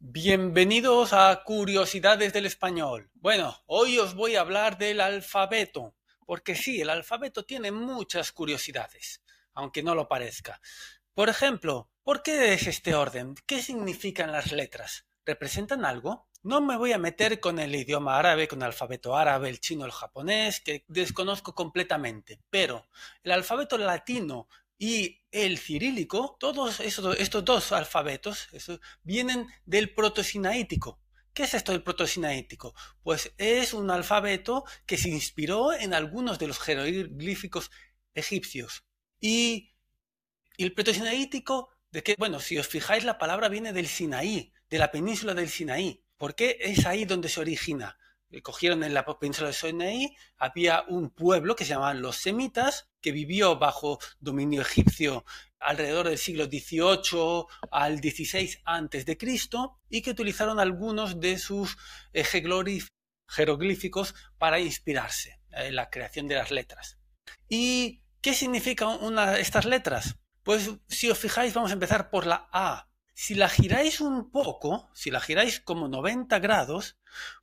Bienvenidos a Curiosidades del Español. Bueno, hoy os voy a hablar del alfabeto, porque sí, el alfabeto tiene muchas curiosidades, aunque no lo parezca. Por ejemplo, ¿por qué es este orden? ¿Qué significan las letras? ¿Representan algo? No me voy a meter con el idioma árabe, con el alfabeto árabe, el chino, el japonés, que desconozco completamente, pero el alfabeto latino y el cirílico, todos estos dos alfabetos vienen del protosinaítico. ¿Qué es esto del protosinaítico? Pues es un alfabeto que se inspiró en algunos de los jeroglíficos egipcios. Y, el protosinaítico, de que, bueno, si os fijáis, la palabra viene del Sinaí, de la península del Sinaí. ¿Por qué es ahí donde se origina? Cogieron en la península de Sinaí, había un pueblo que se llamaban los semitas, que vivió bajo dominio egipcio alrededor del siglo XVIII al XVI antes de Cristo y que utilizaron algunos de sus eh, jeroglíficos para inspirarse en la creación de las letras. ¿Y qué significan estas letras? Pues si os fijáis vamos a empezar por la A. Si la giráis un poco, si la giráis como 90 grados,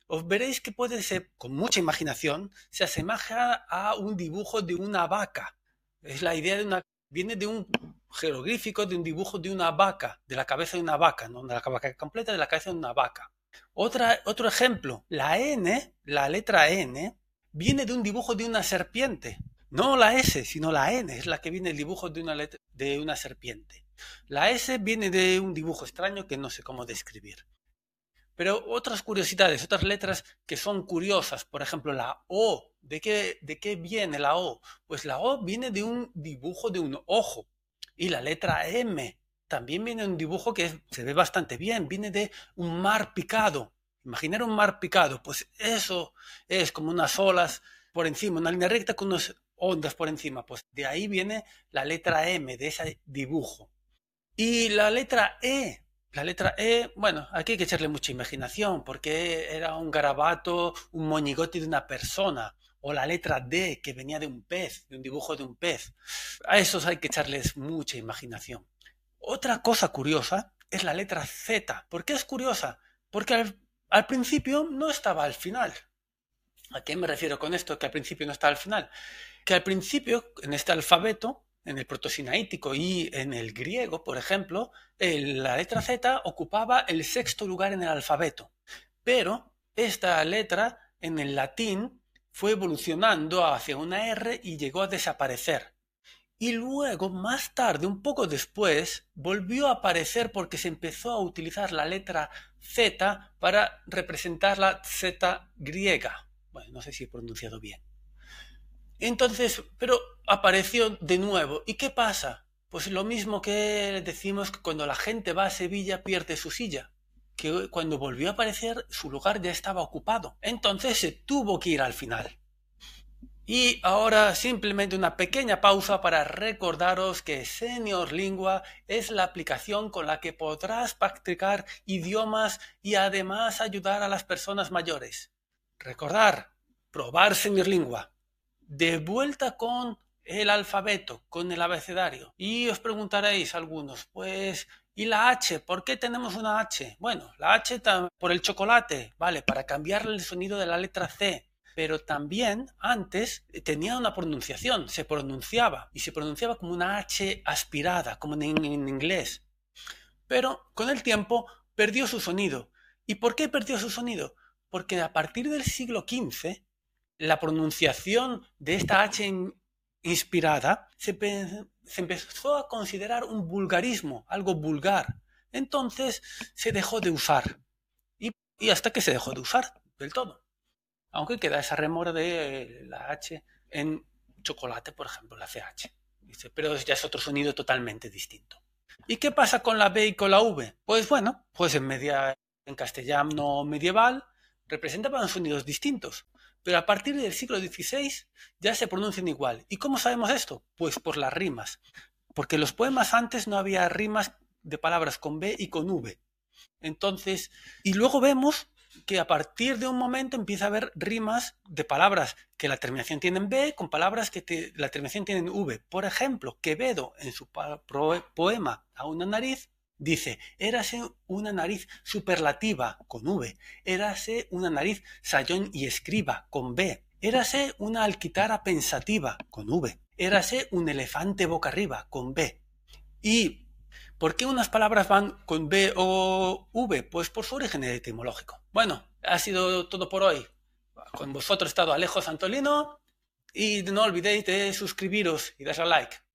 os veréis que puede ser, con mucha imaginación, se asemeja a un dibujo de una vaca. Es la idea de una... viene de un jeroglífico, de un dibujo de una vaca, de la cabeza de una vaca, no de la vaca completa, de la cabeza de una vaca. Otro ejemplo, la N, la letra N, viene de un dibujo de una serpiente. No la S, sino la N, es la que viene el dibujo de una, de una serpiente. La S viene de un dibujo extraño que no sé cómo describir. Pero otras curiosidades, otras letras que son curiosas, por ejemplo la O. ¿De qué, ¿De qué viene la O? Pues la O viene de un dibujo de un ojo. Y la letra M también viene de un dibujo que se ve bastante bien, viene de un mar picado. Imaginar un mar picado, pues eso es como unas olas por encima, una línea recta con unas ondas por encima. Pues de ahí viene la letra M, de ese dibujo. Y la letra E, la letra E, bueno, aquí hay que echarle mucha imaginación porque era un garabato, un moñigote de una persona. O la letra D, que venía de un pez, de un dibujo de un pez. A esos hay que echarles mucha imaginación. Otra cosa curiosa es la letra Z. ¿Por qué es curiosa? Porque al, principio no estaba al final. ¿A qué me refiero con esto? Que al principio no estaba al final. Que al principio, en este alfabeto, en el protosinaítico y en el griego, por ejemplo, la letra Z ocupaba el sexto lugar en el alfabeto. Pero esta letra en el latín fue evolucionando hacia una R y llegó a desaparecer. Y luego, más tarde, un poco después, volvió a aparecer porque se empezó a utilizar la letra Z para representar la Z griega. Bueno, no sé si he pronunciado bien. Entonces, pero apareció de nuevo. ¿Y qué pasa? Pues lo mismo que decimos que cuando la gente va a Sevilla pierde su silla, que cuando volvió a aparecer su lugar ya estaba ocupado. Entonces se tuvo que ir al final. Y ahora simplemente una pequeña pausa para recordaros que Senior Lingua es la aplicación con la que podrás practicar idiomas y además ayudar a las personas mayores. Recordar, probar Senior Lingua de vuelta con el alfabeto, con el abecedario. Y os preguntaréis algunos, pues, ¿y la H? ¿Por qué tenemos una H? Bueno, la H por el chocolate, ¿vale? Para cambiarle el sonido de la letra C. Pero también antes tenía una pronunciación, se pronunciaba y se pronunciaba como una H aspirada, como en, en inglés. Pero con el tiempo perdió su sonido. ¿Y por qué perdió su sonido? Porque a partir del siglo XV la pronunciación de esta H inspirada se, empezó a considerar un vulgarismo, algo vulgar. Entonces se dejó de usar. Y, hasta que se dejó de usar del todo. Aunque queda esa remora de la H en chocolate, por ejemplo, la CH. pero ya es otro sonido totalmente distinto. ¿Y qué pasa con la B y con la V? Pues bueno, pues en castellano medieval representaban sonidos distintos pero a partir del siglo XVI ya se pronuncian igual. ¿Y cómo sabemos esto? Pues por las rimas. Porque en los poemas antes no había rimas de palabras con B y con V. Entonces, y luego vemos que a partir de un momento empieza a haber rimas de palabras que la terminación tienen B con palabras que la terminación tienen V. Por ejemplo, Quevedo en su poema A una nariz Dice, érase una nariz superlativa con V, érase una nariz sayón y escriba con B, érase una alquitara pensativa con V, érase un elefante boca arriba con B. ¿Y por qué unas palabras van con B o V? Pues por su origen etimológico. Bueno, ha sido todo por hoy. Con vosotros he estado Alejo Santolino y no olvidéis de suscribiros y darle a like.